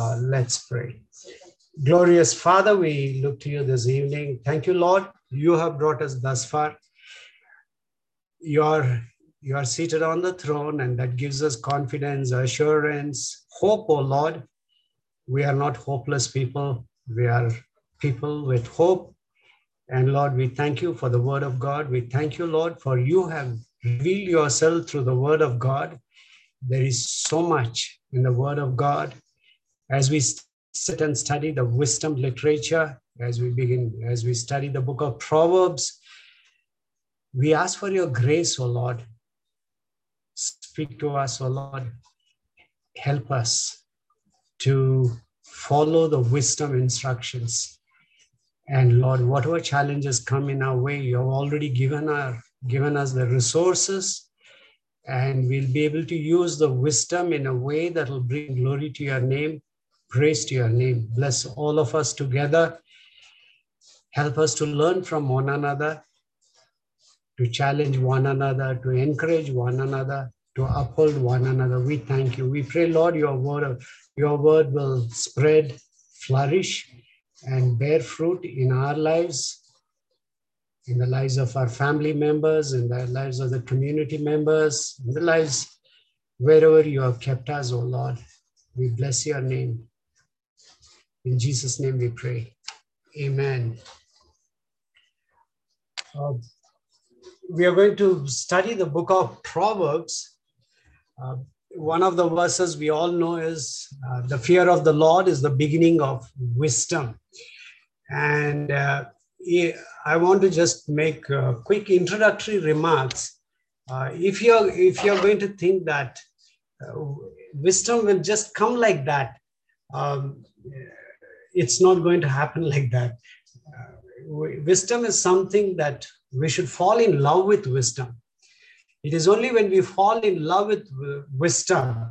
Uh, let's pray. Glorious Father, we look to you this evening. Thank you, Lord. You have brought us thus far. You are, you are seated on the throne, and that gives us confidence, assurance, hope, oh Lord. We are not hopeless people. We are people with hope. And Lord, we thank you for the word of God. We thank you, Lord, for you have revealed yourself through the word of God. There is so much in the word of God. As we sit and study the wisdom literature, as we begin, as we study the book of Proverbs, we ask for your grace, O Lord. Speak to us, O Lord. Help us to follow the wisdom instructions. And Lord, whatever challenges come in our way, you have already given, our, given us the resources, and we'll be able to use the wisdom in a way that will bring glory to your name, praise to your name. Bless all of us together. Help us to learn from one another, to challenge one another, to encourage one another, to uphold one another. We thank you. We pray, Lord, your word, your word will spread, flourish, and bear fruit in our lives, in the lives of our family members, in the lives of the community members, in the lives wherever you have kept us, O oh Lord. We bless your name. In Jesus' name we pray. Amen. Uh, we are going to study the book of Proverbs. Uh, one of the verses we all know is uh, the fear of the Lord is the beginning of wisdom. And uh, I want to just make quick introductory remarks. Uh, if you're if you're going to think that uh, wisdom will just come like that, um, it's not going to happen like that. Uh, wisdom is something that we should fall in love with wisdom. It is only when we fall in love with wisdom,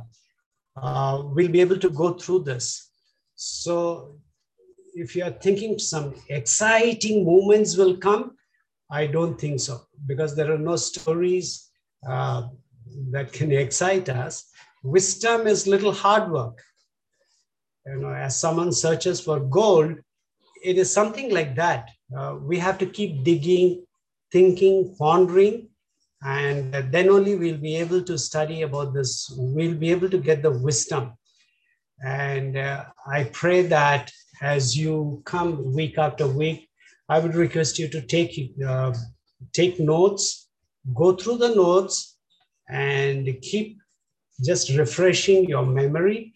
uh, we'll be able to go through this. So, if you are thinking some exciting moments will come, I don't think so, because there are no stories uh, that can excite us. Wisdom is little hard work. You know, as someone searches for gold, it is something like that. Uh, we have to keep digging, thinking, pondering, and then only we'll be able to study about this. We'll be able to get the wisdom. And uh, I pray that as you come week after week, I would request you to take uh, take notes, go through the notes, and keep just refreshing your memory.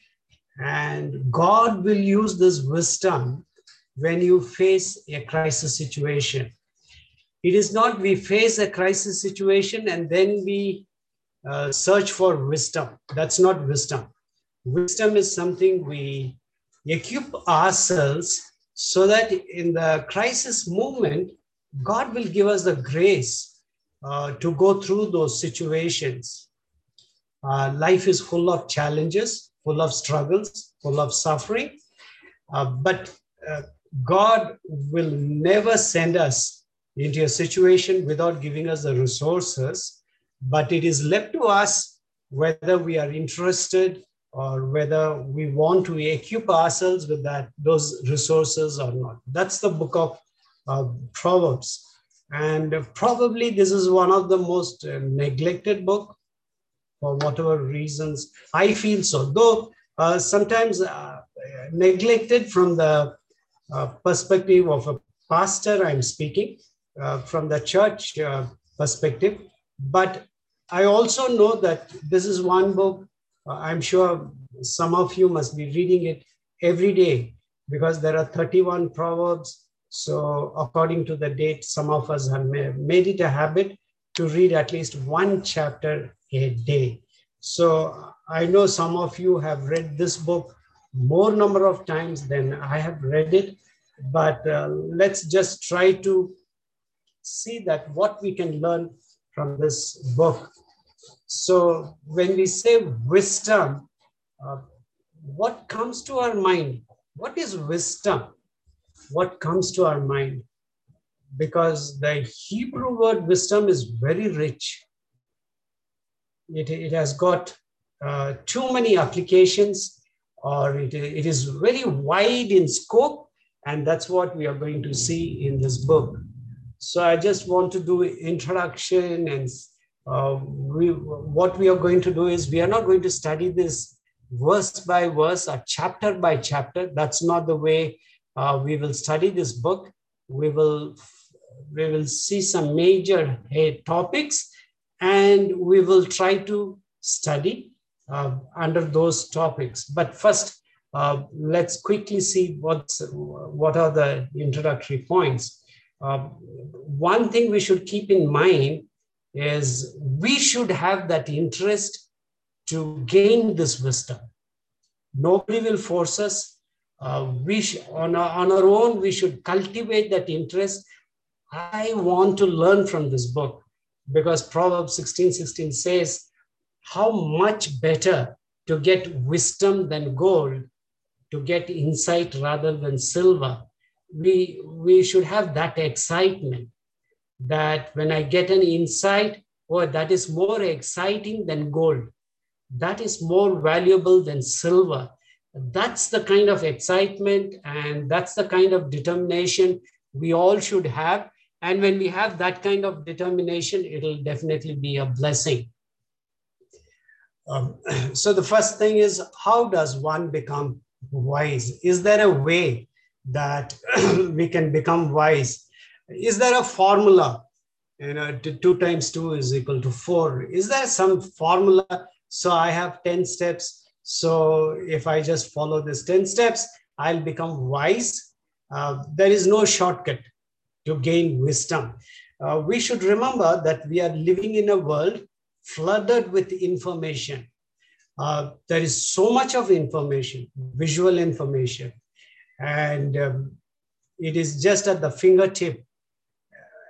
And God will use this wisdom when you face a crisis situation. It is not we face a crisis situation and then we uh, search for wisdom. That's not wisdom. Wisdom is something we equip ourselves so that in the crisis moment, God will give us the grace uh, to go through those situations. Uh, life is full of challenges, full of struggles, full of suffering. Uh, but uh, God will never send us into a situation without giving us the resources, but it is left to us whether we are interested or whether we want to equip ourselves with that those resources or not. That's the book of uh, Proverbs. And probably this is one of the most uh, neglected book for whatever reasons. I feel so, though uh, sometimes uh, neglected from the uh, perspective of a pastor I'm speaking, uh, from the church uh, perspective. But I also know that this is one book, uh, I'm sure some of you must be reading it every day because there are 31 proverbs. So, according to the date, some of us have made it a habit to read at least one chapter a day. So, I know some of you have read this book more number of times than I have read it, but uh, let's just try to see that what we can learn from this book. So when we say wisdom, uh, what comes to our mind? What is wisdom? What comes to our mind? Because the Hebrew word wisdom is very rich. It, it has got uh, too many applications or it, it is very wide in scope, and that's what we are going to see in this book. So I just want to do introduction and uh, we, what we are going to do is we are not going to study this verse by verse or chapter by chapter. That's not the way uh, we will study this book. We will we will see some major hey, topics and we will try to study uh, under those topics. But first, uh, let's quickly see what's, what are the introductory points. Uh, one thing we should keep in mind is we should have that interest to gain this wisdom. Nobody will force us. Uh, we sh- on, our, on our own, we should cultivate that interest. I want to learn from this book because Proverbs 16 16 says, How much better to get wisdom than gold, to get insight rather than silver. We, we should have that excitement that when I get an insight, oh, that is more exciting than gold. That is more valuable than silver. That's the kind of excitement and that's the kind of determination we all should have. And when we have that kind of determination, it'll definitely be a blessing. Um, so the first thing is how does one become wise? Is there a way that we can become wise? is there a formula you know two times two is equal to four is there some formula so i have 10 steps so if i just follow this 10 steps i'll become wise uh, there is no shortcut to gain wisdom. Uh, we should remember that we are living in a world flooded with information. Uh, there is so much of information visual information and um, it is just at the fingertip.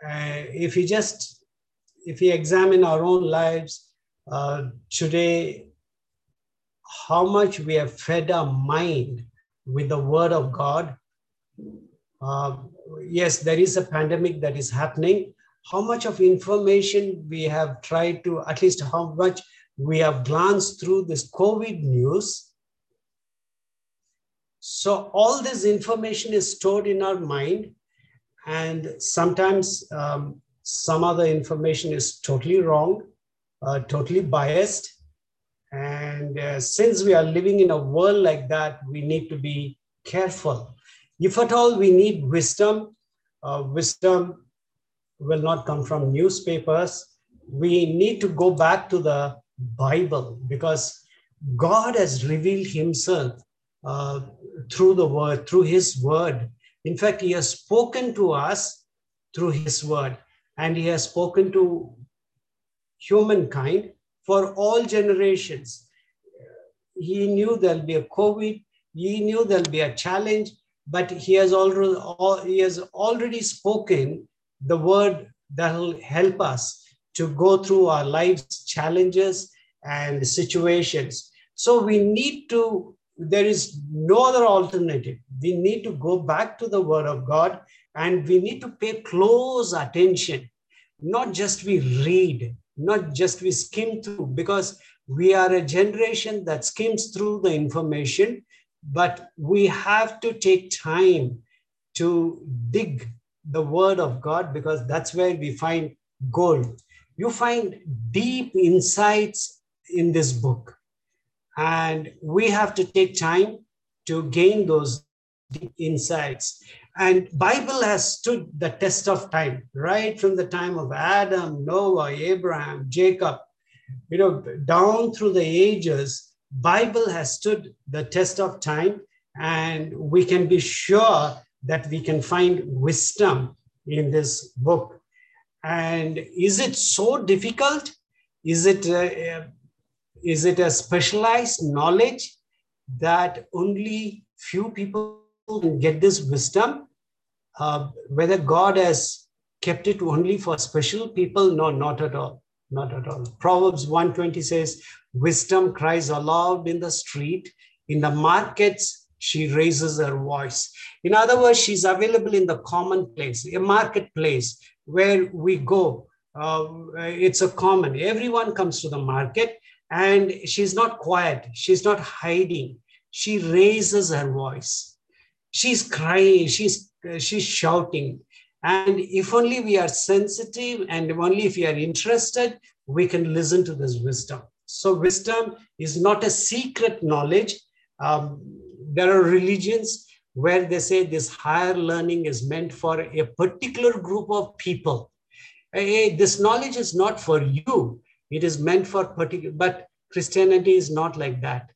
Uh, if we just if we examine our own lives uh, today how much we have fed our mind with the word of god yes there is a pandemic that is happening how much of information we have tried to at least how much we have glanced through this covid news so all this information is stored in our mind and sometimes um, some other information is totally wrong, uh, totally biased. And uh, since we are living in a world like that, we need to be careful. If at all we need wisdom, uh, wisdom will not come from newspapers. We need to go back to the Bible because God has revealed Himself uh, through the Word, through His Word. In fact, he has spoken to us through his word, and he has spoken to humankind for all generations. He knew there'll be a COVID, he knew there'll be a challenge, but he has already, he has already spoken the word that will help us to go through our life's challenges and situations. So we need to there is no other alternative. We need to go back to the Word of God and we need to pay close attention, not just we read, not just we skim through, because we are a generation that skims through the information, but we have to take time to dig the Word of God because that's where we find gold. You find deep insights in this book. And we have to take time to gain those deep insights. And bible has stood the test of time right from the time of adam noah abraham jacob you know down through the ages bible has stood the test of time and we can be sure that we can find wisdom in this book and is it so difficult is it uh, is it a specialized knowledge that only few people can get this wisdom? Uh, whether God has kept it only for special people? No, not at all. Not at all. Proverbs 120 says, Wisdom cries aloud in the street, in the markets, she raises her voice. In other words, she's available in the common place, a marketplace where we go. Uh, it's a common, everyone comes to the market and she's not quiet she's not hiding she raises her voice. She's crying, she's, she's shouting. And if only we are sensitive and only if we are interested, we can listen to this wisdom. So, wisdom is not a secret knowledge. Um, there are religions where they say this higher learning is meant for a particular group of people. Hey, this knowledge is not for you, it is meant for particular, but Christianity is not like that.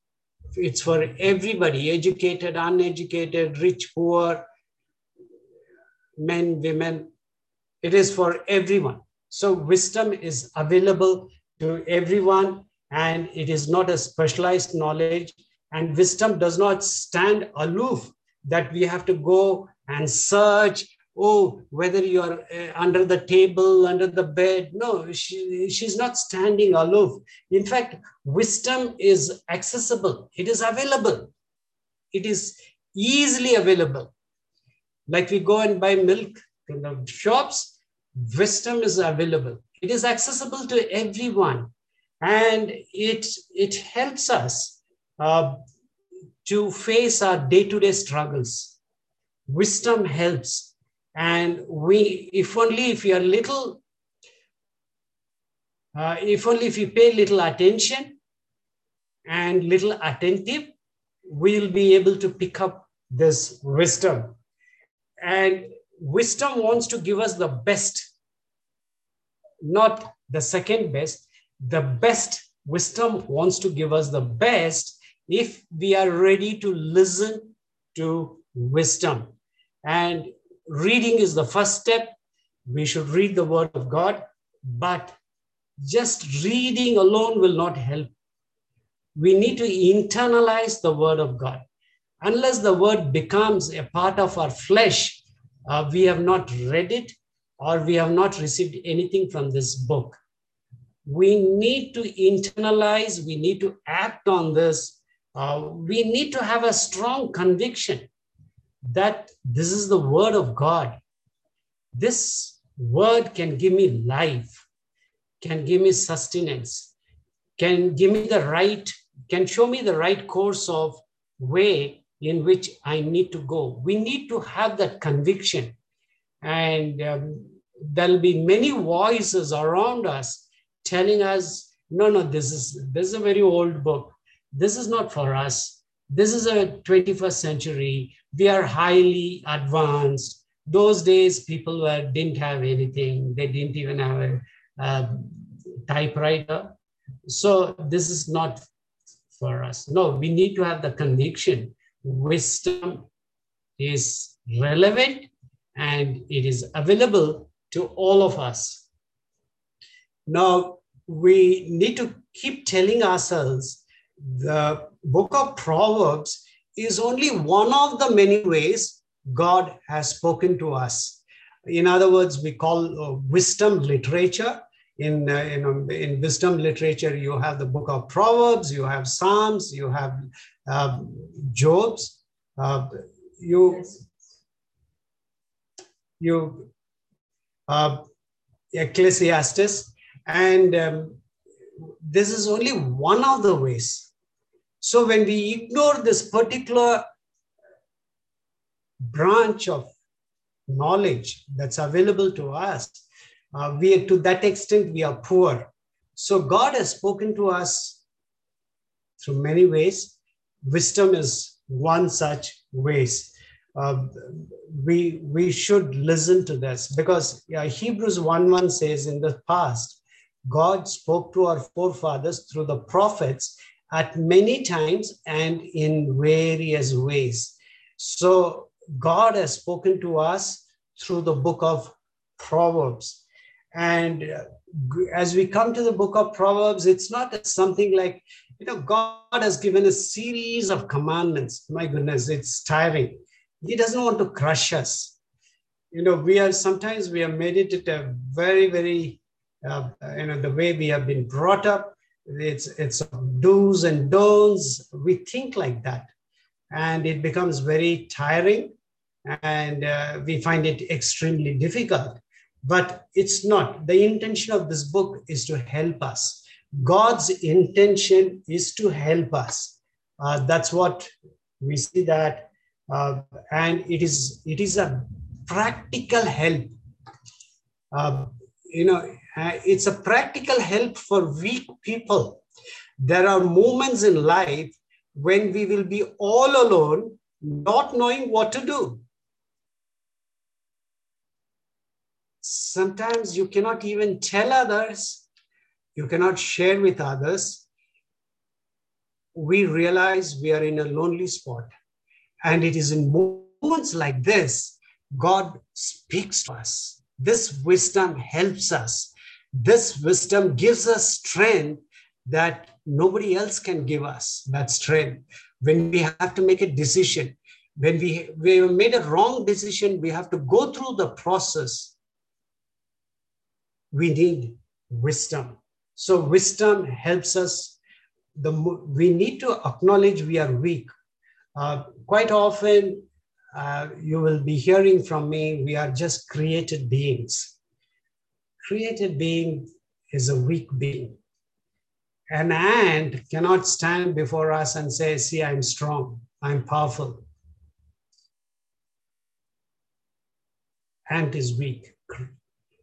It's for everybody educated, uneducated, rich, poor, men, women. It is for everyone. So, wisdom is available to everyone, and it is not a specialized knowledge. And wisdom does not stand aloof that we have to go and search oh whether you are uh, under the table under the bed no she, she's not standing aloof in fact wisdom is accessible it is available it is easily available like we go and buy milk in the shops wisdom is available. It is accessible to everyone. And it it helps us uh, to face our day-to-day struggles. Wisdom helps. And we, if only if we are little, uh, if only if we pay little attention and little attentive, we'll be able to pick up this wisdom. And wisdom wants to give us the best, not the second best. The best wisdom wants to give us the best if we are ready to listen to wisdom. And reading is the first step. We should read the word of God, but just reading alone will not help. We need to internalize the word of God. Unless the word becomes a part of our flesh, uh, we have not read it or we have not received anything from this book. We need to internalize, we need to act on this. Uh, we need to have a strong conviction that this is the word of God. This word can give me life, can give me sustenance, can give me the right, can show me the right course of way in which I need to go. We need to have that conviction. And um, there'll be many voices around us telling us, no, no, this is this is a very old book. This is not for us. This is a 21st century we are highly advanced. Those days, people were, didn't have anything. They didn't even have a, a typewriter. So this is not for us. No, we need to have the conviction. Wisdom is relevant and it is available to all of us. Now, we need to keep telling ourselves the book of Proverbs is only one of the many ways God has spoken to us. In other words, we call uh, wisdom literature. In, uh, in, in wisdom literature, you have the book of Proverbs, you have Psalms, you have um, Job's, uh, you, you uh, Ecclesiastes, and um, this is only one of the ways. So when we ignore this particular branch of knowledge that's available to us, uh, we to that extent we are poor. So God has spoken to us through many ways. Wisdom is one such ways. Uh, we we should listen to this because Hebrews 1 1 says in the past, God spoke to our forefathers through the prophets at many times and in various ways. So God has spoken to us through the book of Proverbs. And uh, as we come to the book of Proverbs, it's not something like, you know, God has given a series of commandments. My goodness, it's tiring. He doesn't want to crush us. You know, we are sometimes we are made it a very, very, uh, you know, the way we have been brought up it's it's do's and don'ts we think like that and it becomes very tiring and uh, we find it extremely difficult but it's not the intention of this book is to help us god's intention is to help us Uh, that's what we see that, uh, and it is it is a practical help. Uh, you know, uh, it's a practical help for weak people. There are moments in life when we will be all alone, not knowing what to do. Sometimes you cannot even tell others, you cannot share with others. We realize we are in a lonely spot. And it is in moments like this, God speaks to us. This wisdom helps us. This wisdom gives us strength that nobody else can give us that strength. When we have to make a decision, when we, we made a wrong decision, we have to go through the process. We need wisdom. So wisdom helps us. The we need to acknowledge we are weak. Uh, quite often, uh, you will be hearing from me. We are just created beings. Created being is a weak being an ant cannot stand before us and say, See, I'm strong, I'm powerful. Ant is weak.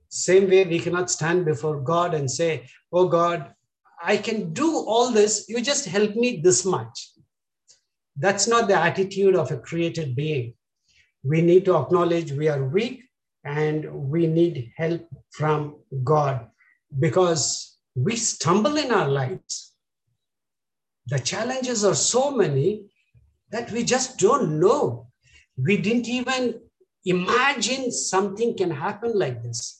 Same way, we cannot stand before God and say, Oh God, I can do all this, you just help me this much. That's not the attitude of a created being. We need to acknowledge we are weak and we need help from God because we stumble in our lives. The challenges are so many that we just don't know. We didn't even imagine something can happen like this.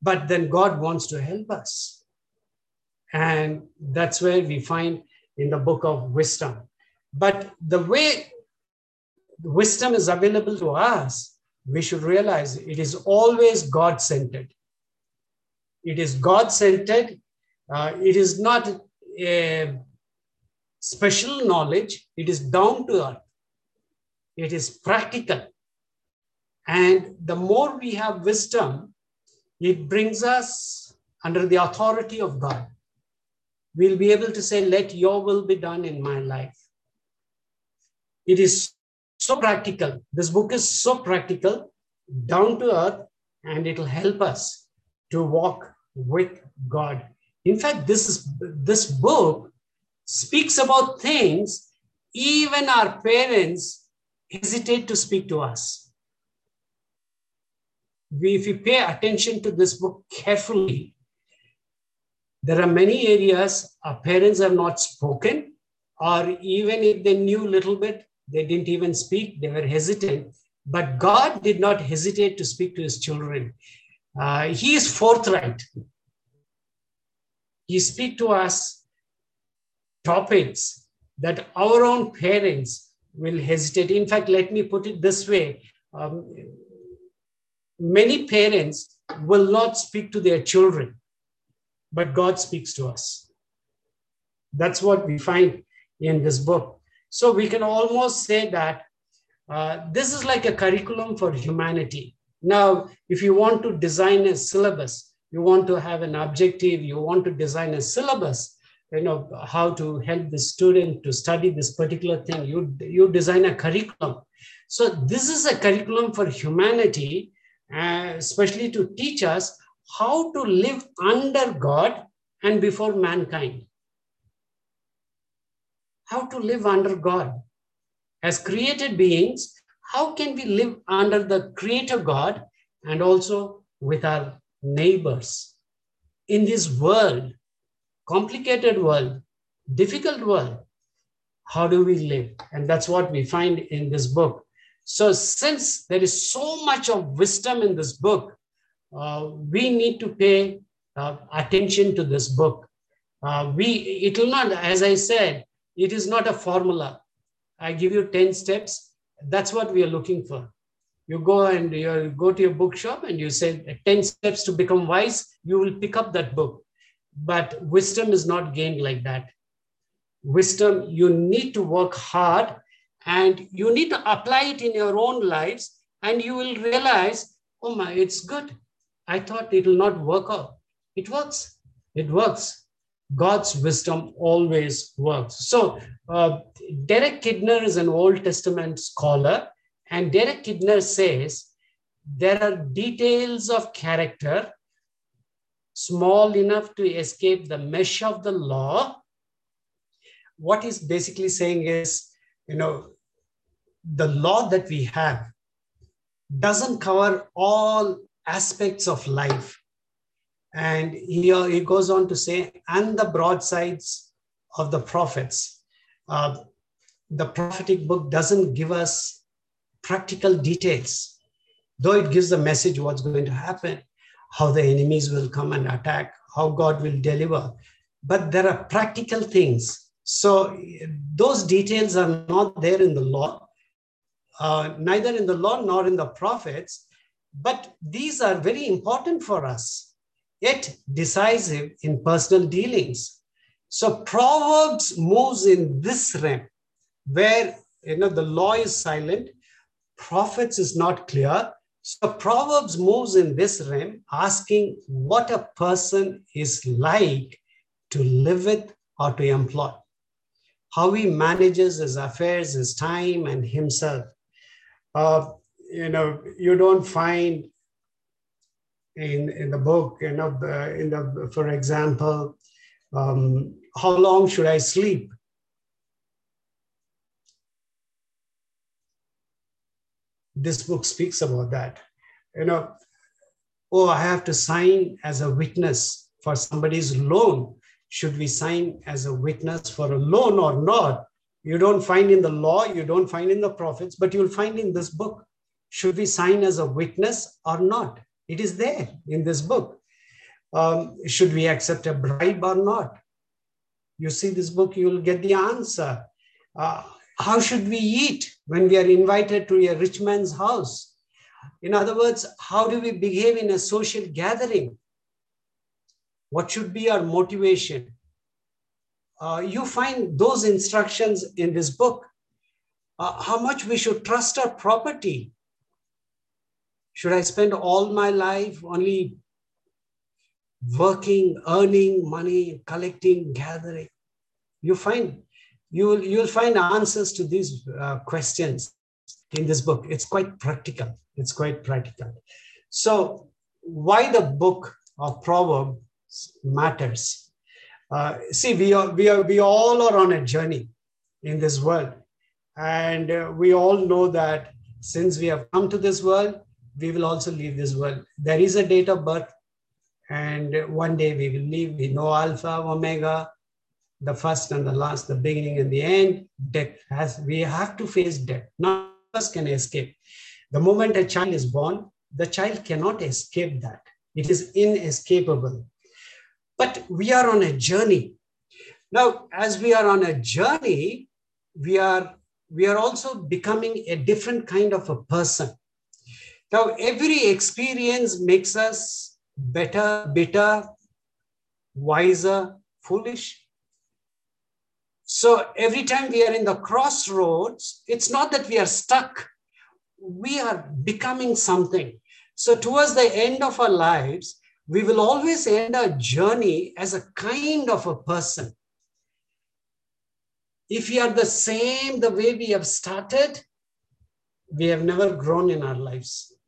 But then God wants to help us. And that's where we find in the book of wisdom. But the way wisdom is available to us, we should realize it is always God centered. It is God centered. Uh, it is not a special knowledge, it is down to earth. It is practical. And the more we have wisdom, it brings us under the authority of God. We'll be able to say, Let your will be done in my life. It is so practical. This book is so practical, down to earth, and it'll help us to walk with God. In fact, this is this book speaks about things even our parents hesitate to speak to us. We, if we pay attention to this book carefully, there are many areas our parents have not spoken, or even if they knew a little bit, they didn't even speak, they were hesitant. But God did not hesitate to speak to his children. Uh, he is forthright. He speak to us topics that our own parents will hesitate. In fact, let me put it this way. Um, many parents will not speak to their children, but God speaks to us. That's what we find in this book. So we can almost say that uh, this is like a curriculum for humanity. Now, if you want to design a syllabus, you want to have an objective, you want to design a syllabus, you know, how to help the student to study this particular thing, you, you design a curriculum. So this is a curriculum for humanity, especially to teach us how to live under God and before mankind. How to live under God. As created beings, how can we live under the creator God and also with our neighbors in this world, complicated world, difficult world? How do we live? And that's what we find in this book. So, since there is so much of wisdom in this book, uh, we need to pay uh, attention to this book. Uh, we it will not, as I said, it is not a formula. I give you 10 steps that's what we are looking for. You go and you go to your bookshop and you say 10 steps to become wise, you will pick up that book. But wisdom is not gained like that. Wisdom, you need to work hard and you need to apply it in your own lives, and you will realize, oh my, it's good. I thought it will not work out. It works. It works. God's wisdom always works. So, uh, Derek Kidner is an Old Testament scholar, and Derek Kidner says there are details of character small enough to escape the mesh of the law. What he's basically saying is, you know, the law that we have doesn't cover all aspects of life. And he, he goes on to say, and the broadsides of the prophets. Uh, the prophetic book doesn't give us practical details, though it gives the message what's going to happen, how the enemies will come and attack, how God will deliver. But there are practical things. So those details are not there in the law, uh, neither in the law nor in the prophets. But these are very important for us, yet decisive in personal dealings. So Proverbs moves in this realm where you know the law is silent, prophets is not clear. So Proverbs moves in this realm, asking what a person is like to live with or to employ, how he manages his affairs, his time, and himself. Uh, you know, you don't find in, in the book, you know, in the, for example, um, how long should I sleep? This book speaks about that. You know, oh, I have to sign as a witness for somebody's loan. Should we sign as a witness for a loan or not? You don't find in the law, you don't find in the prophets, but you'll find in this book should we sign as a witness or not? It is there in this book. Um, should we accept a bribe or not? You see this book, you will get the answer. Uh, how should we eat when we are invited to a rich man's house? In other words, how do we behave in a social gathering? What should be our motivation? Uh, you find those instructions in this book. Uh, how much we should trust our property. Should I spend all my life only working, earning money, collecting, gathering? You find you will you'll find answers to these uh, questions in this book. It's quite practical. It's quite practical. So why the book of Proverbs matters? Uh, see, we are, we are we all are on a journey in this world, and uh, we all know that since we have come to this world, we will also leave this world. There is a date of birth, and one day we will leave. We know Alpha, Omega, the first and the last, the beginning and the end. Death has we have to face death. None of us can escape. The moment a child is born, the child cannot escape that. It is inescapable. But we are on a journey. Now, as we are on a journey, we are we are also becoming a different kind of a person now, every experience makes us better, bitter, wiser, foolish. So every time we are in the crossroads, it's not that we are stuck, we are becoming something. So, towards the end of our lives, we will always end our journey as a kind of a person. If we are the same the way we have started, we have never grown in our lives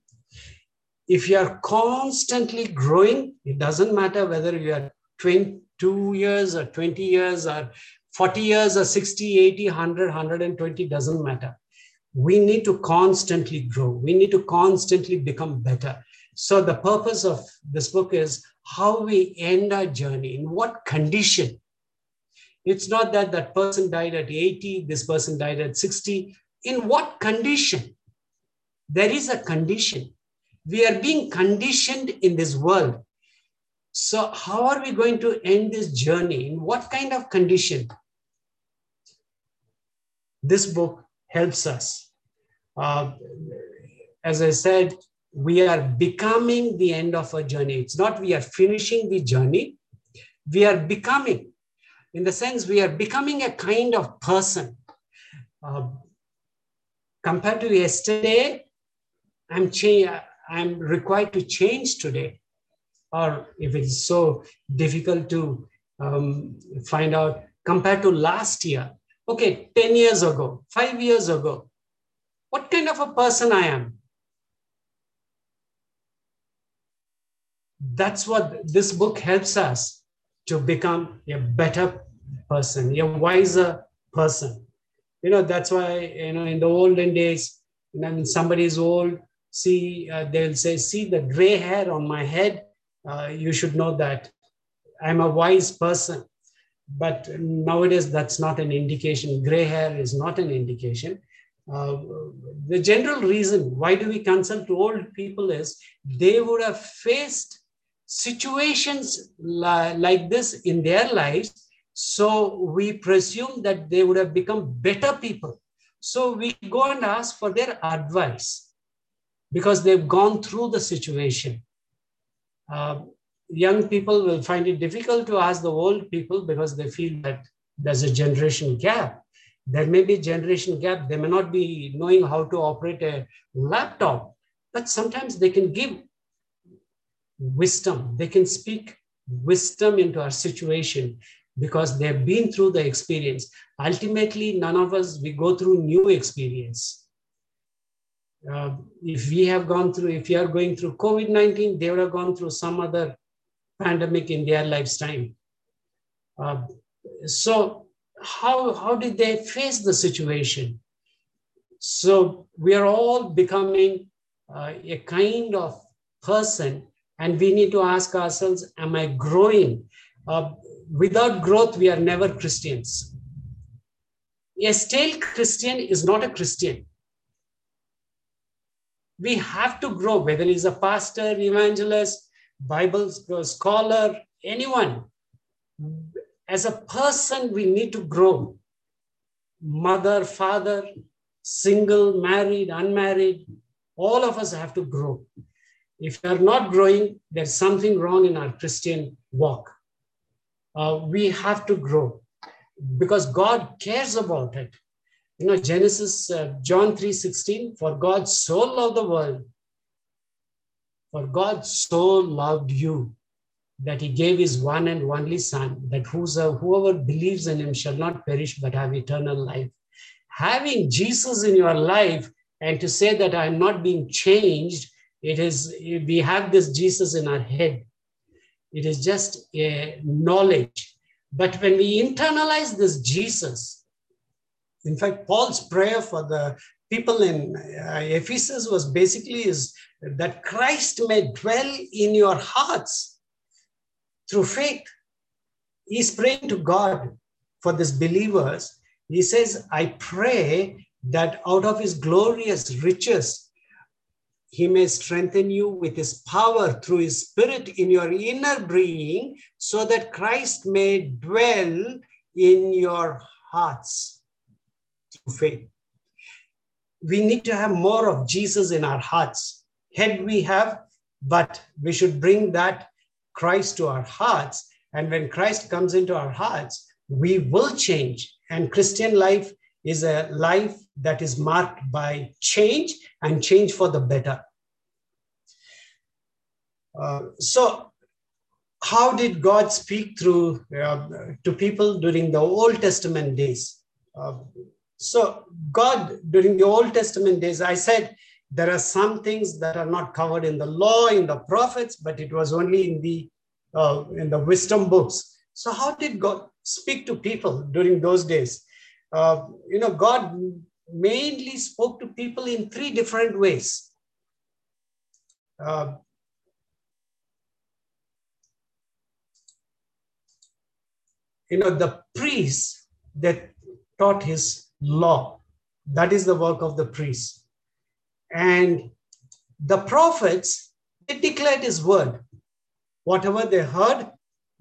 if you are constantly growing, it doesn't matter whether you are 22 years or 20 years or 40 years or 60, 80, 100, 120, doesn't matter. We need to constantly grow. We need to constantly become better. So the purpose of this book is how we end our journey, in what condition. It's not that that person died at 80, this person died at 60. In what condition? There is a condition we are being conditioned in this world. So, how are we going to end this journey? In what kind of condition? This book helps us. Uh, as I said, we are becoming the end of a journey. It's not we are finishing the journey, we are becoming. In the sense, we are becoming a kind of person. Uh, compared to yesterday, I'm changing I'm required to change today, or if it's so difficult to um, find out compared to last year. Okay, 10 years ago, five years ago, what kind of a person I am. That's what this book helps us to become a better person, a wiser person. You know, that's why, you know, in the olden days, when somebody is old, see, uh, they'll say, see the gray hair on my head, uh, you should know that I'm a wise person. But nowadays, that's not an indication. Gray hair is not an indication. Uh, the general reason why do we consult old people is they would have faced situations li- like this in their lives. So we presume that they would have become better people. So we go and ask for their advice because they've gone through the situation. Uh, young people will find it difficult to ask the old people because they feel that there's a generation gap. There may be generation gap. They may not be knowing how to operate a laptop, but sometimes they can give wisdom. They can speak wisdom into our situation because they've been through the experience. Ultimately, none of us, we go through new experience. Uh, if we have gone through, if you are going through COVID 19, they would have gone through some other pandemic in their lifetime. Uh, so, how, how did they face the situation? So, we are all becoming uh, a kind of person, and we need to ask ourselves Am I growing? Uh, without growth, we are never Christians. A stale Christian is not a Christian. We have to grow, whether he's a pastor, evangelist, Bible scholar, anyone. As a person, we need to grow. Mother, father, single, married, unmarried, all of us have to grow. If we are not growing, there's something wrong in our Christian walk. Uh, we have to grow because God cares about it. You know, Genesis, uh, John 3 16, for God so loved the world for God so loved you that he gave his one and only Son, that whoever believes in him shall not perish but have eternal life. Having Jesus in your life and to say that I'm not being changed, it is, we have this Jesus in our head. It is just a knowledge. But when we internalize this Jesus, in fact, Paul's prayer for the people in uh, Ephesus was basically is that Christ may dwell in your hearts through faith. He's praying to God for these believers. He says, I pray that out of his glorious riches, he may strengthen you with his power through his spirit in your inner being, so that Christ may dwell in your hearts through faith. We need to have more of Jesus in our hearts head we have, but we should bring that Christ to our hearts. And when Christ comes into our hearts, we will change. And Christian life is a life that is marked by change and change for the better. Uh, so, how did God speak through uh, to people during the Old Testament days? Uh, so, God during the Old Testament days, I said there are some things that are not covered in the law, in the prophets, but it was only in the uh, in the wisdom books. So how did God speak to people during those days? Uh, you know, God mainly spoke to people in three different ways. Uh, you know, the priest that taught his law. That is the work of the priest and the prophets, they declared his word. Whatever they heard,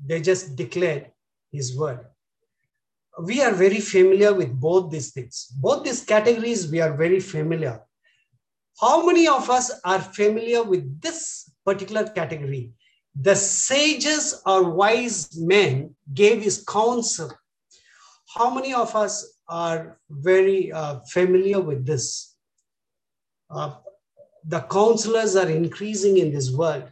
they just declared his word. We are very familiar with both these things. Both these categories, we are very familiar. How many of us are familiar with this particular category? The sages or wise men gave his counsel. How many of us are very uh, familiar with this? Uh, the counselors are increasing in this world.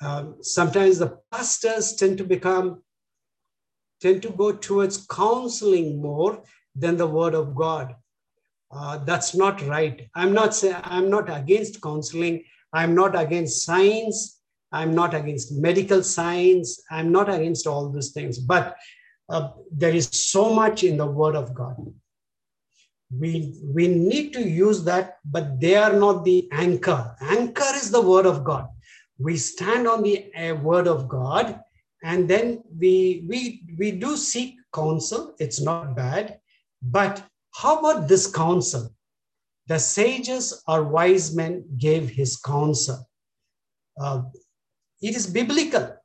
um, sometimes the pastors tend to become tend to go towards counseling more than the word of god. Uh, that's not right. I'm not saying i'm not against counseling. I'm not against science. I'm not against medical science. I'm not against all these things. But uh, there is so much in the word of god. We we need to use that but they are not the anchor. Anchor is the word of god. We stand on the uh, word of god and then we we we do seek counsel. It's not bad. But how about this counsel? The sages or wise men gave his counsel. Uh, it is biblical.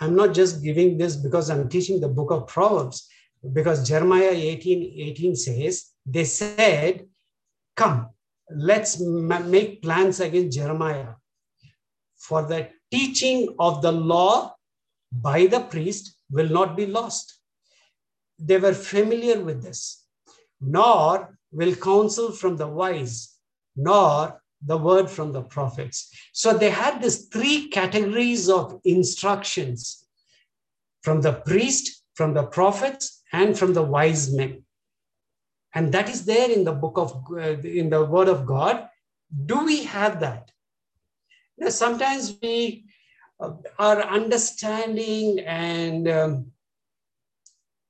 I'm not just giving this because i'm teaching the book of proverbs. Because jeremiah 18 18 says they said come let's make plans against jeremiah for the teaching of the law by the priest will not be lost. They were familiar with this, nor will counsel from the wise, nor the word from the prophets. So they had these three categories of instructions from the priest, from the prophets, and from the wise men. And that is there in the book of, uh, in the word of God. Do we have that? Now, sometimes we our understanding and um,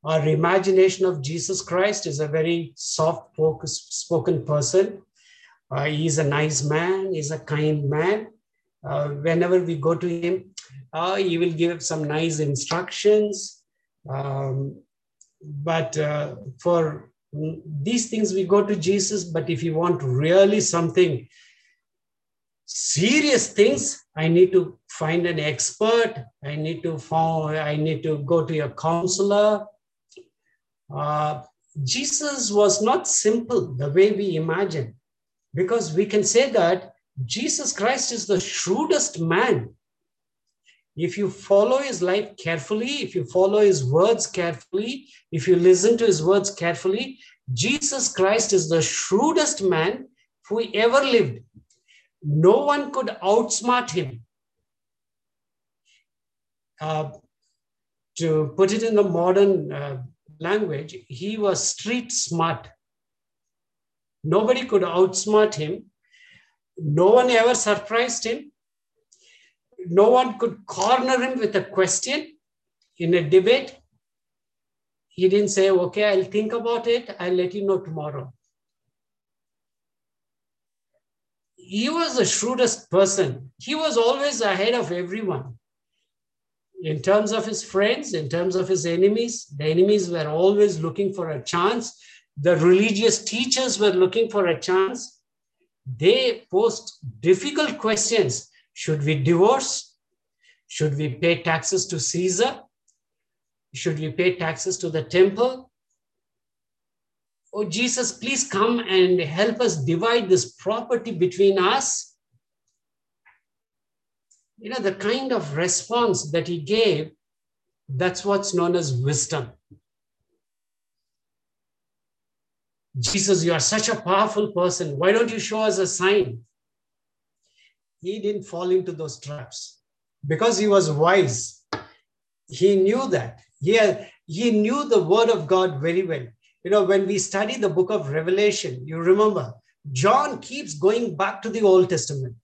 our imagination of Jesus Christ is a very soft spoken person. Uh, he's a nice man, he's a kind man. Uh, whenever we go to him, uh, he will give some nice instructions. Um, but uh, for these things, we go to Jesus. But if you want really something serious things, I need to find an expert. I need to find, I need to go to a counselor. Uh, Jesus was not simple the way we imagine, because we can say that Jesus Christ is the shrewdest man. If you follow his life carefully, if you follow his words carefully, if you listen to his words carefully, Jesus Christ is the shrewdest man who ever lived. No one could outsmart him. Uh, to put it in the modern uh, language, he was street smart. Nobody could outsmart him. No one ever surprised him. No one could corner him with a question in a debate. He didn't say, okay, I'll think about it. I'll let you know tomorrow. He was the shrewdest person. He was always ahead of everyone. In terms of his friends, in terms of his enemies, the enemies were always looking for a chance. The religious teachers were looking for a chance. They posed difficult questions. Should we divorce? Should we pay taxes to Caesar? Should we pay taxes to the temple? Oh jesus please come and help us divide this property between us. You know the kind of response that he gave that's what's known as wisdom. Jesus you are such a powerful person. Why don't you show us a sign? He didn't fall into those traps. Because he was wise he knew that. He, had, he knew the word of god very well you know, when we study the book of Revelation, you remember, John keeps going back to the Old Testament,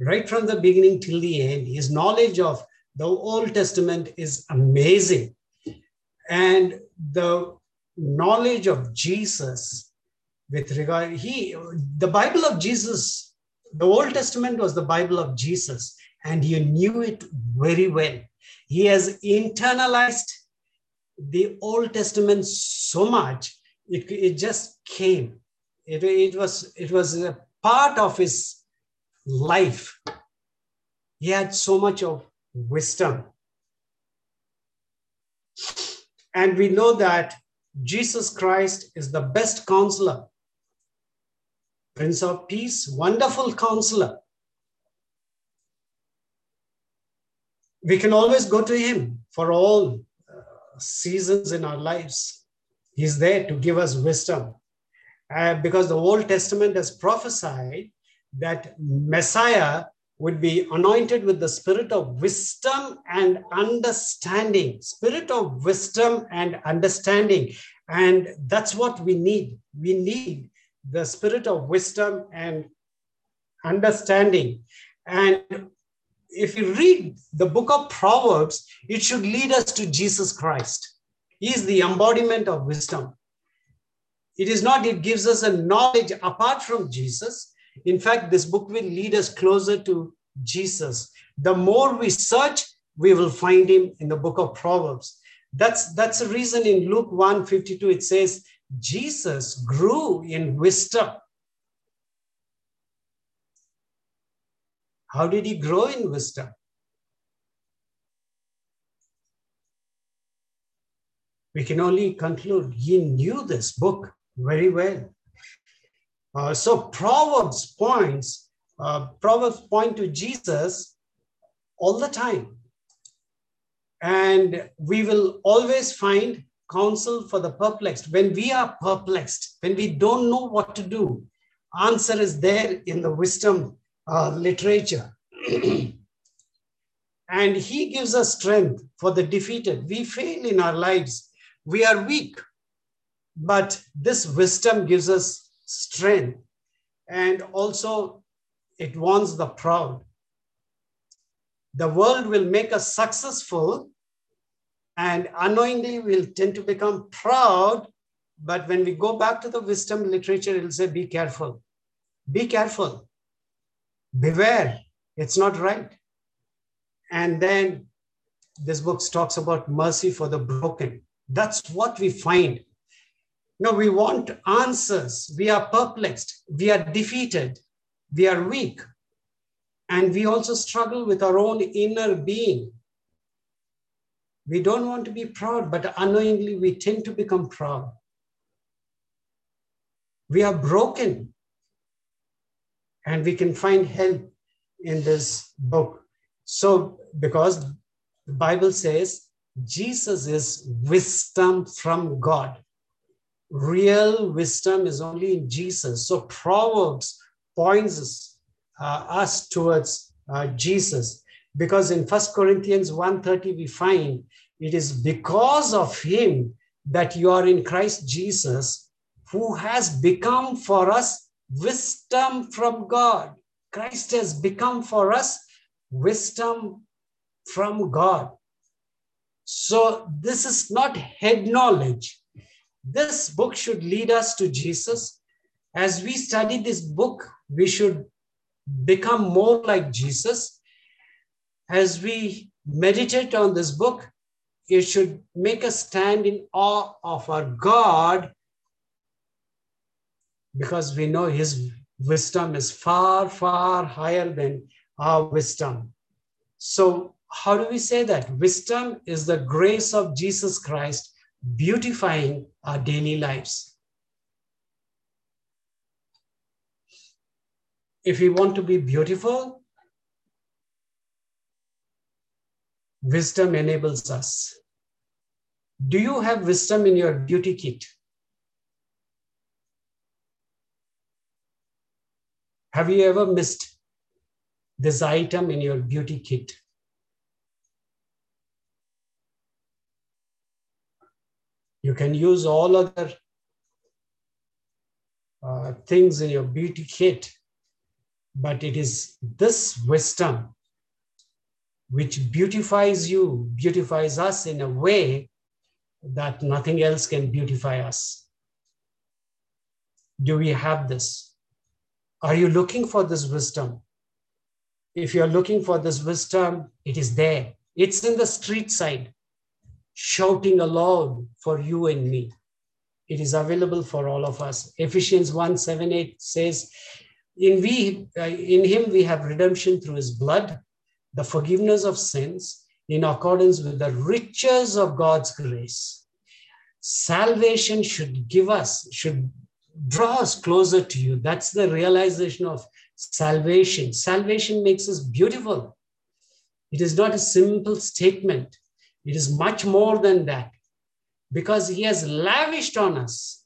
right from the beginning till the end. His knowledge of the Old Testament is amazing. And the knowledge of Jesus with regard, he, the Bible of Jesus, the Old Testament was the Bible of Jesus, and he knew it very well. He has internalized the Old Testament so much, it, it just came. It, it, was, it was a part of his life. He had so much of wisdom. And we know that Jesus Christ is the best counselor, Prince of Peace, wonderful counselor. We can always go to him for all seasons in our lives. He's there to give us wisdom. Uh, because the Old Testament has prophesied that Messiah would be anointed with the spirit of wisdom and understanding. Spirit of wisdom and understanding. And that's what we need. We need the spirit of wisdom and understanding. And if you read the book of Proverbs, it should lead us to Jesus Christ. He is the embodiment of wisdom. It is not, it gives us a knowledge apart from Jesus. In fact, this book will lead us closer to Jesus. The more we search, we will find him in the book of Proverbs. That's, that's the reason in Luke 1 52, it says, Jesus grew in wisdom. How did he grow in wisdom? We can only conclude he knew this book very well. Uh, so Proverbs points, uh, Proverbs point to Jesus all the time. And we will always find counsel for the perplexed. When we are perplexed, when we don't know what to do, answer is there in the wisdom uh, literature. and he gives us strength for the defeated. We fail in our lives. We are weak. But this wisdom gives us strength. And also, it warns the proud. The world will make us successful and unknowingly we'll tend to become proud. But when we go back to the wisdom literature, it'll say, be careful. Be careful. Beware. It's not right. And then this book talks about mercy for the broken. That's what we find. No, we want answers. We are perplexed. We are defeated. We are weak. And we also struggle with our own inner being. We don't want to be proud, but unknowingly we tend to become proud. We are broken. And we can find help in this book. So, because the Bible says Jesus is wisdom from God. Real wisdom is only in Jesus. So, Proverbs points us, uh, us towards uh, Jesus because in First Corinthians 1:30 we find it is because of him that you are in Christ Jesus who has become for us wisdom from God. Christ has become for us wisdom from God. So this is not head knowledge. This book should lead us to Jesus. As we study this book, we should become more like Jesus as we meditate on this book, it should make us stand in awe of our God because we know his wisdom is far, far higher than our wisdom. So, how do we say that? Wisdom is the grace of Jesus Christ beautifying our daily lives. If we want to be beautiful, wisdom enables us. Do you have wisdom in your beauty kit? Have you ever missed this item in your beauty kit? You can use all other uh, things in your beauty kit, but it is this wisdom which beautifies you, beautifies us in a way that nothing else can beautify us. Do we have this? Are you looking for this wisdom? If you're looking for this wisdom, it is there. It's in the street side, shouting aloud for you and me. It is available for all of us. Ephesians 1 7 8 says, in, we, uh, in him we have redemption through his blood, the forgiveness of sins in accordance with the riches of God's grace. Salvation should give us, should draw us closer to you. That's the realization of salvation. Salvation makes us beautiful. It is not a simple statement, it is much more than that because He has lavished on us.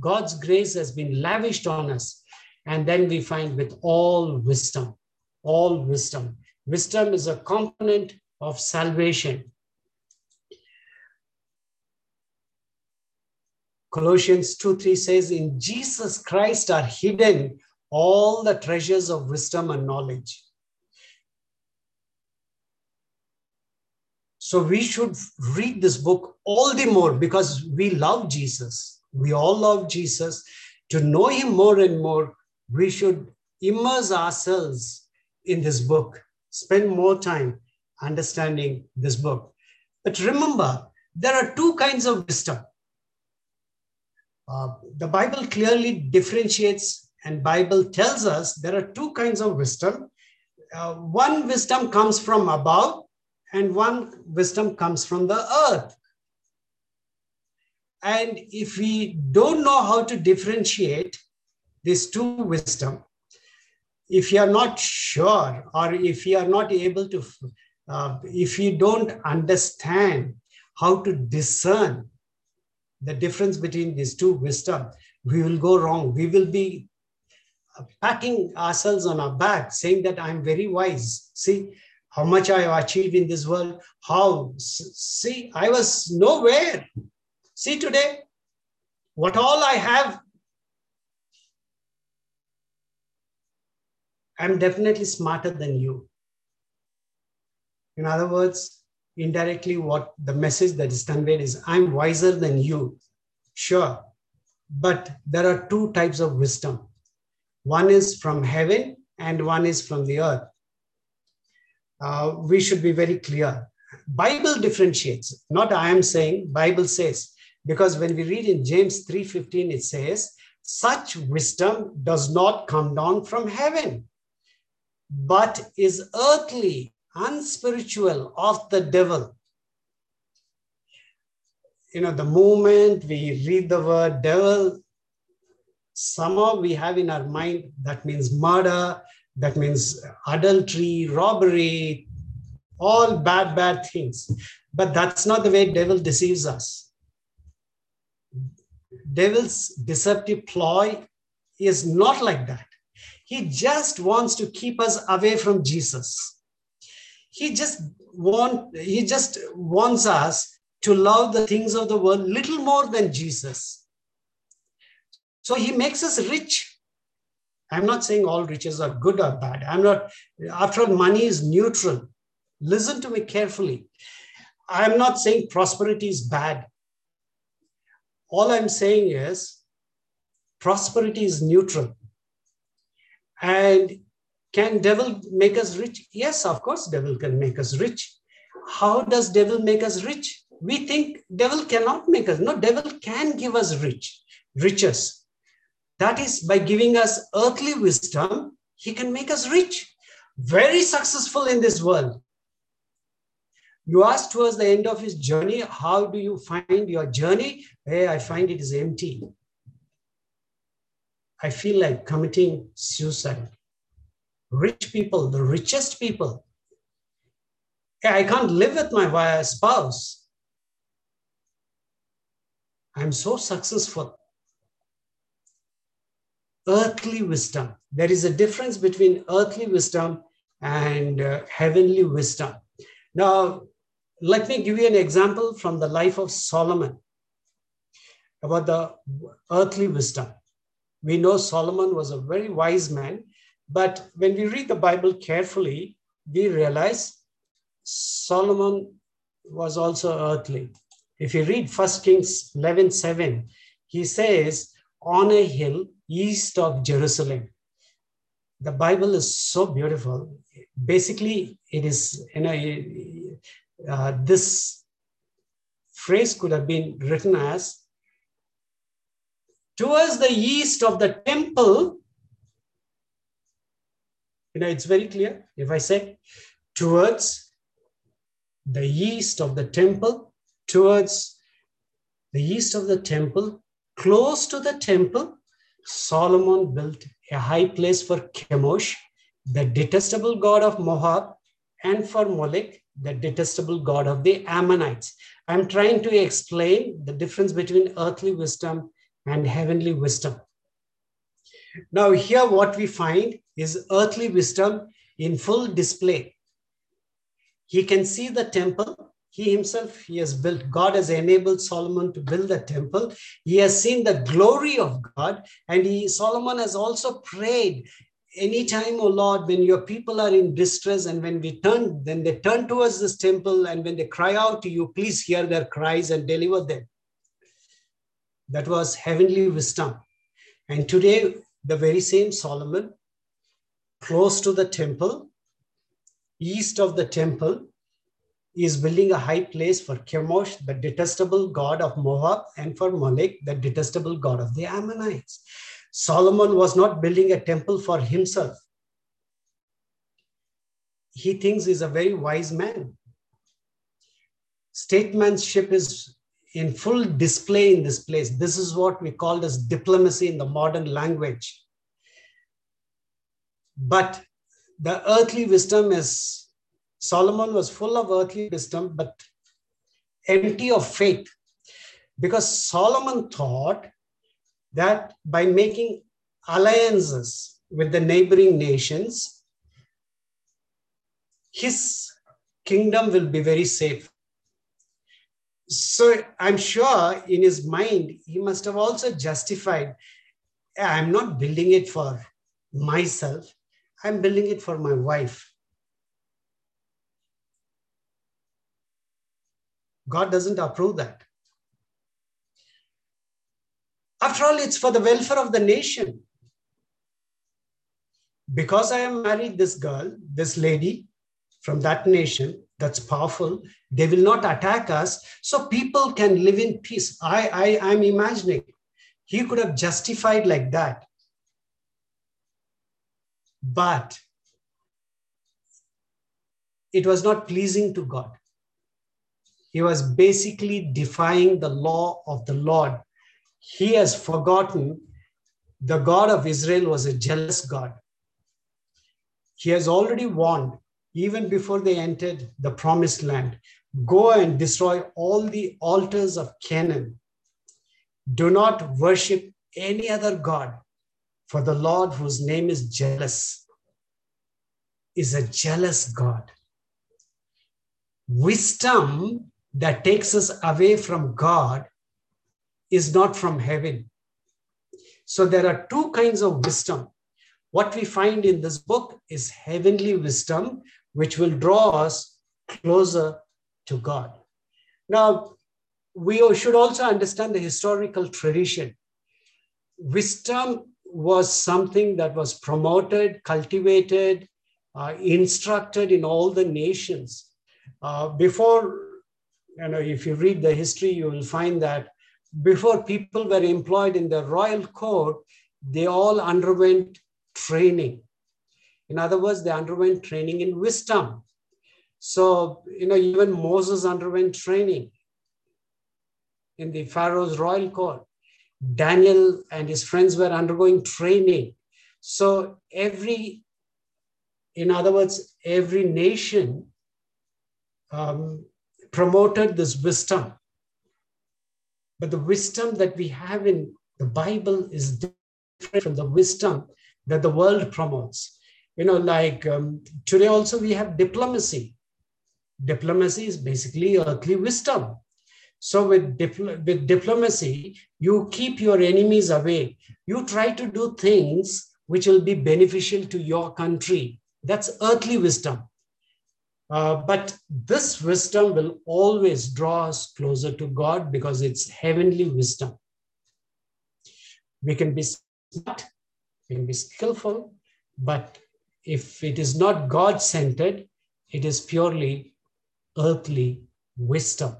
God's grace has been lavished on us. And then we find with all wisdom all wisdom. Wisdom is a component of salvation. Colossians 2 3 says, In Jesus Christ are hidden all the treasures of wisdom and knowledge. So we should read this book all the more because we love Jesus. We all love Jesus. To know him more and more, we should immerse ourselves in this book, spend more time understanding this book. But remember, there are two kinds of wisdom. Uh, the Bible clearly differentiates, and Bible tells us there are two kinds of wisdom. Uh, one wisdom comes from above, and one wisdom comes from the earth. And if we don't know how to differentiate these two wisdom, if you are not sure, or if you are not able to, uh, if you don't understand how to discern the difference between these two wisdom, we will go wrong. We will be patting ourselves on our back, saying that I'm very wise. See how much I have achieved in this world. How see I was nowhere. See today, what all I have, I'm definitely smarter than you. In other words, indirectly, what the message that is conveyed is I'm wiser than you. Sure. But there are two types of wisdom one is from heaven, and one is from the earth. Uh, we should be very clear. Bible differentiates, not I am saying, Bible says. Because when we read in James 3:15, it says, such wisdom does not come down from heaven, but is earthly, unspiritual of the devil. You know, the moment we read the word devil, somehow we have in our mind that means murder, that means adultery, robbery, all bad, bad things. But that's not the way devil deceives us devil's deceptive ploy is not like that. He just wants to keep us away from Jesus. He just want he just wants us to love the things of the world little more than Jesus. So he makes us rich. I'm not saying all riches are good or bad. I'm not, after all, money is neutral. Listen to me carefully. I'm not saying prosperity is bad. All I'm saying is prosperity is neutral. And can devil make us rich? Yes, of course, devil can make us rich. How does devil make us rich? We think devil cannot make us. No, devil can give us rich, riches. That is by giving us earthly wisdom, he can make us rich, very successful in this world. You ask towards the end of his journey, how do you find your journey? Hey, I find it is empty. I feel like committing suicide. Rich people, the richest people. I can't live with my spouse. I'm so successful. Earthly wisdom. There is a difference between earthly wisdom and uh, heavenly wisdom. Now, let me give you an example from the life of Solomon about the earthly wisdom. We know Solomon was a very wise man, but when we read the Bible carefully, we realize Solomon was also earthly. If you read 1 Kings 11 7, he says, On a hill east of Jerusalem. The Bible is so beautiful. Basically, it is, you know, uh, this phrase could have been written as towards the east of the temple. You know, it's very clear. If I say towards the east of the temple, towards the east of the temple, close to the temple, Solomon built a high place for Chemosh, the detestable god of Moab, and for Molech, the detestable god of the Ammonites. I'm trying to explain the difference between earthly wisdom and heavenly wisdom. Now, here what we find is earthly wisdom in full display. He can see the temple. He himself, he has built, God has enabled Solomon to build the temple. He has seen the glory of God. And he, Solomon has also prayed anytime, O Lord, when your people are in distress and when we turn, then they turn towards this temple and when they cry out to you, please hear their cries and deliver them. That was heavenly wisdom. And today, the very same Solomon, close to the temple, east of the temple, is building a high place for Chemosh, the detestable god of Moab, and for Molech, the detestable god of the Ammonites. Solomon was not building a temple for himself. He thinks he's a very wise man. Statesmanship is in full display in this place. This is what we call as diplomacy in the modern language. But the earthly wisdom is Solomon was full of earthly wisdom, but empty of faith. Because Solomon thought that by making alliances with the neighboring nations, his kingdom will be very safe. So I'm sure in his mind, he must have also justified I'm not building it for myself, I'm building it for my wife. God doesn't approve that. After all, it's for the welfare of the nation. Because I am married this girl, this lady from that nation, that's powerful, they will not attack us. So people can live in peace. I, I, I'm imagining he could have justified like that. But it was not pleasing to God. He was basically defying the law of the Lord. He has forgotten the God of Israel was a jealous God. He has already warned, even before they entered the promised land, go and destroy all the altars of Canaan. Do not worship any other God, for the Lord, whose name is jealous, is a jealous God. Wisdom that takes us away from God is not from heaven. So there are two kinds of wisdom. What we find in this book is heavenly wisdom, which will draw us closer to God. Now, we should also understand the historical tradition. Wisdom was something that was promoted, cultivated, uh, instructed in all the nations. Uh, before you know, if you read the history, you will find that before people were employed in the royal court, they all underwent training. In other words, they underwent training in wisdom. So, you know, even Moses underwent training in the Pharaoh's royal court. Daniel and his friends were undergoing training. So, every, in other words, every nation um, promoted this wisdom. But the wisdom that we have in the Bible is different from the wisdom that the world promotes. You know, like um, today also we have diplomacy. Diplomacy is basically earthly wisdom. So with, dipl- with diplomacy, you keep your enemies away. You try to do things which will be beneficial to your country. That's earthly wisdom. Uh, but this wisdom will always draw us closer to God because it's heavenly wisdom. We can be smart, we can be skillful, but if it is not God centered, it is purely earthly wisdom.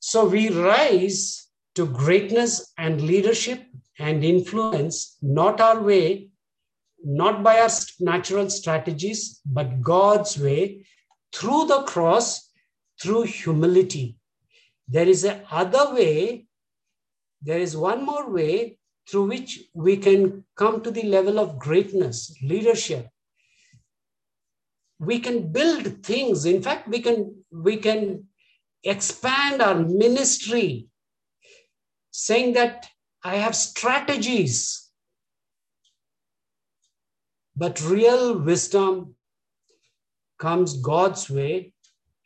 So we rise to greatness and leadership and influence, not our way, not by our natural strategies, but God's way through the cross, through humility. There is a other way, there is one more way through which we can come to the level of greatness, leadership. We can build things. In fact, we can, we can expand our ministry, saying that I have strategies But real wisdom comes God's way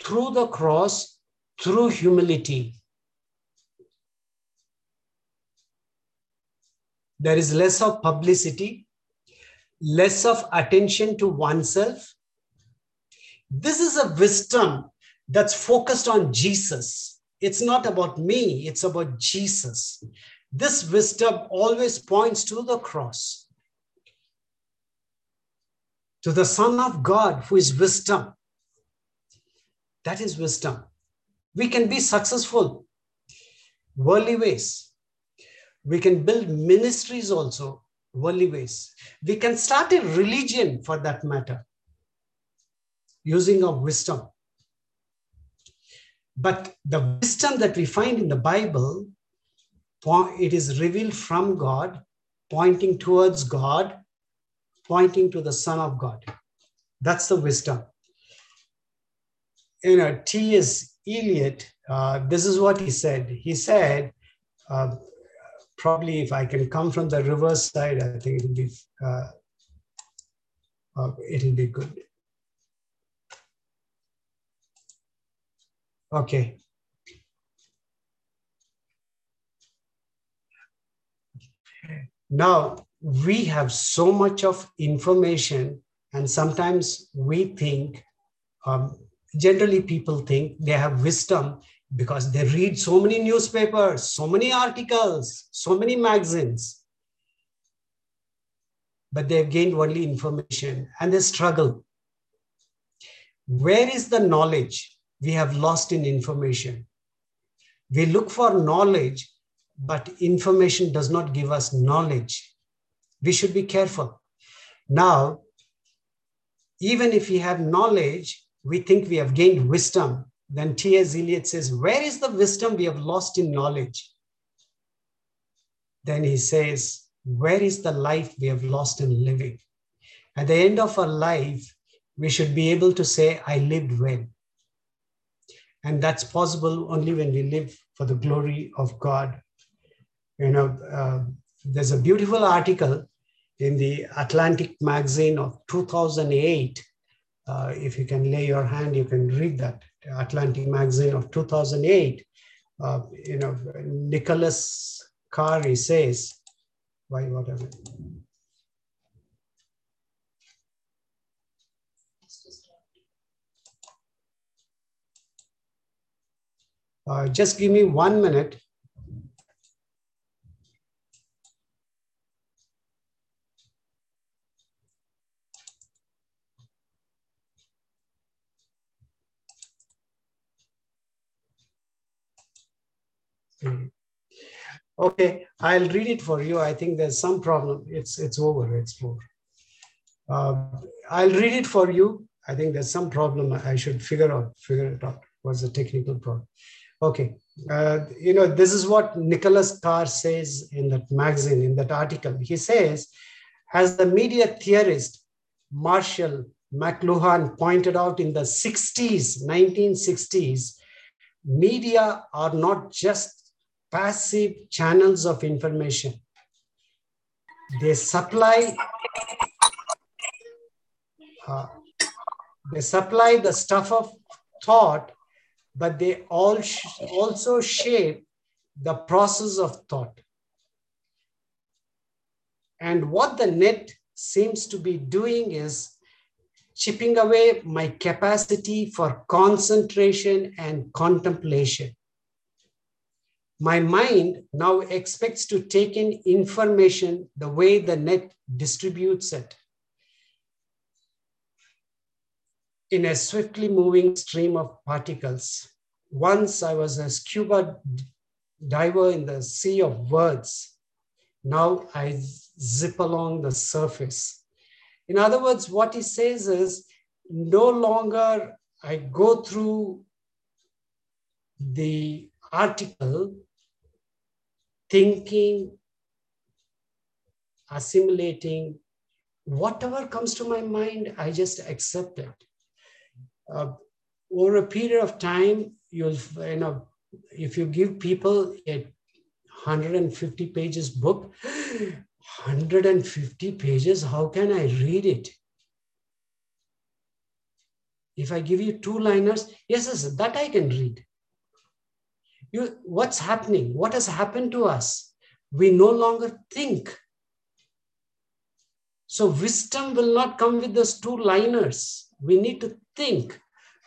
through the cross, through humility. There is less of publicity, less of attention to oneself. This is a wisdom that's focused on Jesus. It's not about me, it's about Jesus. This wisdom always points to the cross, to the Son of God who is wisdom. That is wisdom. We can be successful, worldly ways. We can build ministries also, worldly ways. We can start a religion for that matter, using our wisdom. But the wisdom that we find in the Bible, it is revealed from God, pointing towards God, pointing to the Son of God. That's the wisdom. You know, T.S. Eliot, uh, this is what he said. He said, uh, probably if I can come from the reverse side, I think it'll be uh, uh it'll be good. Okay. Now, we have so much of information, and sometimes we think, um, generally, people think they have wisdom because they read so many newspapers, so many articles, so many magazines. But they've gained only information and they struggle. Where is the knowledge? We have lost in information. We look for knowledge, but information does not give us knowledge. We should be careful. Now, even if we have knowledge, we think we have gained wisdom. Then T.S. Eliot says, Where is the wisdom we have lost in knowledge? Then he says, Where is the life we have lost in living? At the end of our life, we should be able to say, I lived well. And that's possible only when we live for the glory of God. You know, uh, there's a beautiful article in the Atlantic magazine of 2008. Uh, if you can lay your hand, you can read that. Atlantic magazine of 2008. Uh, you know, Nicholas Carr says, why, whatever. Uh, just give me one minute. Okay, I'll read it for you. I think there's some problem. It's it's over. It's over. Uh, I'll read it for you. I think there's some problem. I should figure out figure it out. What's the technical problem? Okay. Uh, you know, this is what Nicholas Carr says in that magazine, in that article. He says, as the media theorist Marshall McLuhan pointed out in the 60s, 1960s, media are not just passive channels of information. They supply uh, they supply the stuff of thought but they all sh also shape the process of thought. And what the net seems to be doing is chipping away my capacity for concentration and contemplation. My mind now expects to take in information the way the net distributes it. In a swiftly moving stream of particles. Once I was a scuba diver in the sea of words. Now I zip along the surface. In other words, what he says is no longer I go through the article thinking, assimilating, whatever comes to my mind, I just accept it uh, over a period of time, you'll, you know, if you give people a 150 pages book, 150 pages, how can I read it? If I give you two liners, yes, yes, that I can read. You, what's happening? What has happened to us? We no longer think. So wisdom will not come with those two liners. We need to think.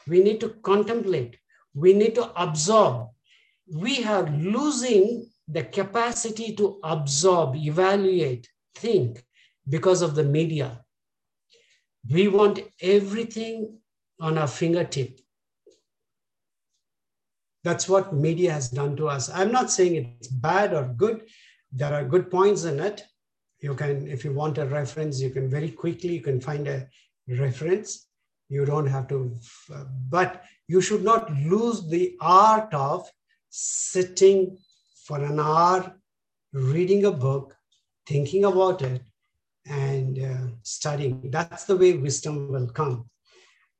We need to contemplate. We need to absorb. We are losing the capacity to absorb, evaluate, think because of the media. We want everything on our fingertip. That's what media has done to us. I'm not saying it's bad or good. There are good points in it. You can, if you want a reference, you can very quickly, you can find a reference. You don't have to, but you should not lose the art of sitting for an hour, reading a book, thinking about it, and uh, studying. That's the way wisdom will come.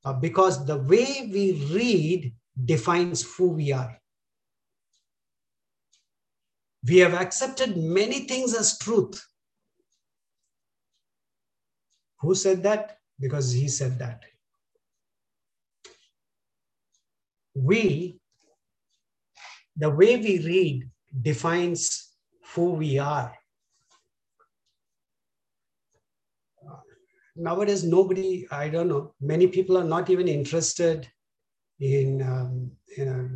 Uh, because the way we read defines who we are. We have accepted many things as truth. Who said that? Because he said that. We, the way we read defines who we are. Nowadays, nobody, I don't know, many people are not even interested in, um, you know,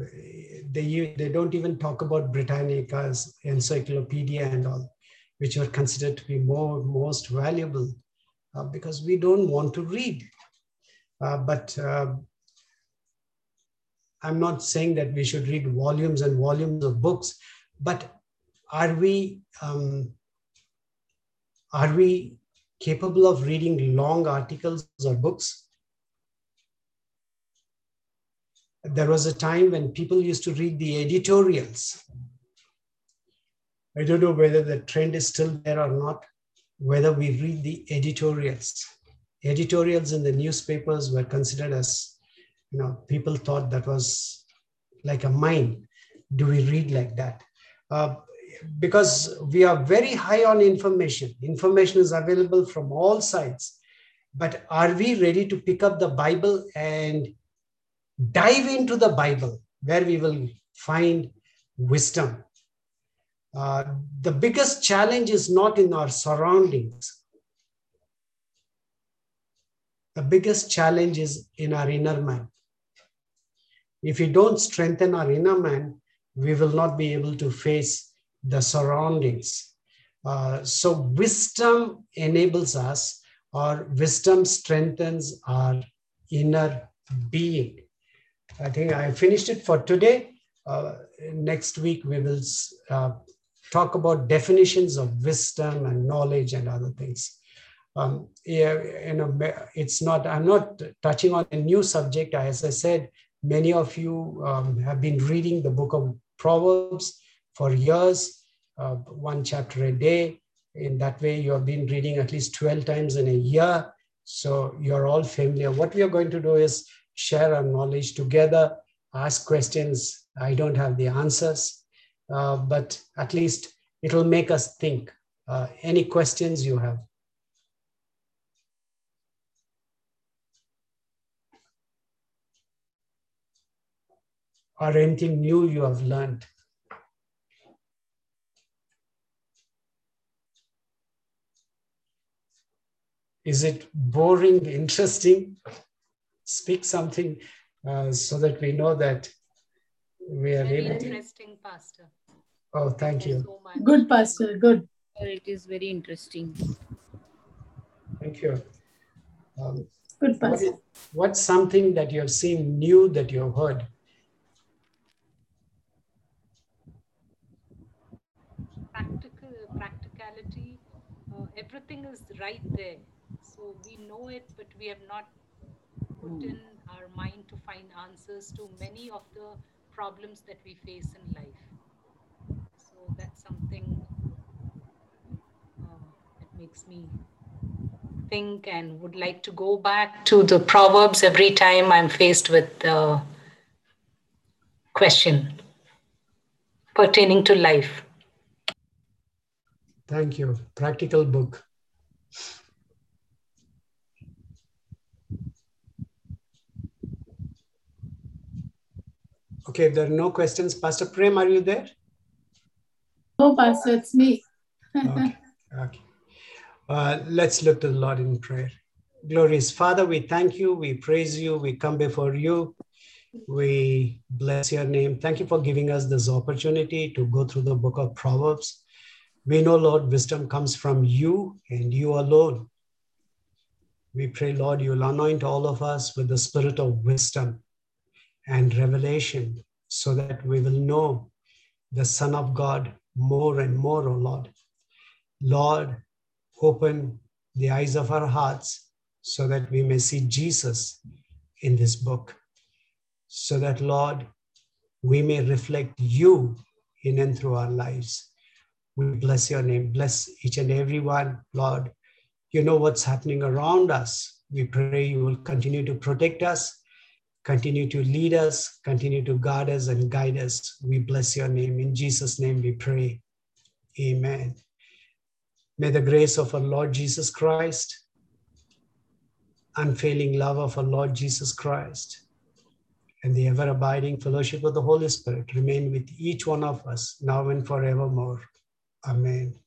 they, they don't even talk about Britannica's encyclopedia and all, which are considered to be more most valuable uh, because we don't want to read. Uh, but uh, I'm not saying that we should read volumes and volumes of books, but are we um, are we capable of reading long articles or books? There was a time when people used to read the editorials. I don't know whether the trend is still there or not, whether we read the editorials. Editorials in the newspapers were considered as, you know, people thought that was like a mine. Do we read like that? Uh, because we are very high on information. Information is available from all sides. But are we ready to pick up the Bible and dive into the Bible where we will find wisdom? Uh, the biggest challenge is not in our surroundings. The biggest challenge is in our inner man. If we don't strengthen our inner man, we will not be able to face the surroundings. Uh, so, wisdom enables us, or wisdom strengthens our inner being. I think I finished it for today. Uh, next week, we will uh, talk about definitions of wisdom and knowledge and other things. Um, you know, it's not, I'm not touching on a new subject. As I said, many of you um, have been reading the book of Proverbs for years, uh, one chapter a day. In that way, you have been reading at least 12 times in a year. So you're all familiar. What we are going to do is share our knowledge together, ask questions. I don't have the answers, uh, but at least it'll make us think. Uh, any questions you have? Or anything new you have learned. Is it boring, interesting? Speak something uh, so that we know that we are very able to. Interesting, Pastor. Oh, thank, thank you. So good, Pastor. Good. It is very interesting. Thank you. Um, good, Pastor. What is, what's something that you have seen new that you have heard? practical practicality uh, everything is right there. So we know it but we have not put in our mind to find answers to many of the problems that we face in life. So that's something uh, that makes me think and would like to go back to the proverbs every time i'm faced with the question pertaining to life Thank you. Practical book. Okay, if there are no questions, Pastor Prem, are you there? No, Pastor, it's me. Okay, okay. Uh, let's look to the Lord in prayer. Glorious Father, we thank you, we praise you, we come before you. We bless your name. Thank you for giving us this opportunity to go through the book of Proverbs. We know, Lord, wisdom comes from you and you alone. We pray, Lord, you'll anoint all of us with the spirit of wisdom and revelation so that we will know the Son of God more and more, O Lord. Lord, open the eyes of our hearts so that we may see Jesus in this book. So that, Lord, we may reflect you in and through our lives. We bless your name. Bless each and every one, Lord. You know what's happening around us. We pray you will continue to protect us, continue to lead us, continue to guard us and guide us. We bless your name. In Jesus' name we pray. Amen. May the grace of our Lord Jesus Christ, unfailing love of our Lord Jesus Christ, and the ever abiding fellowship of the Holy Spirit remain with each one of us now and forevermore. Amen.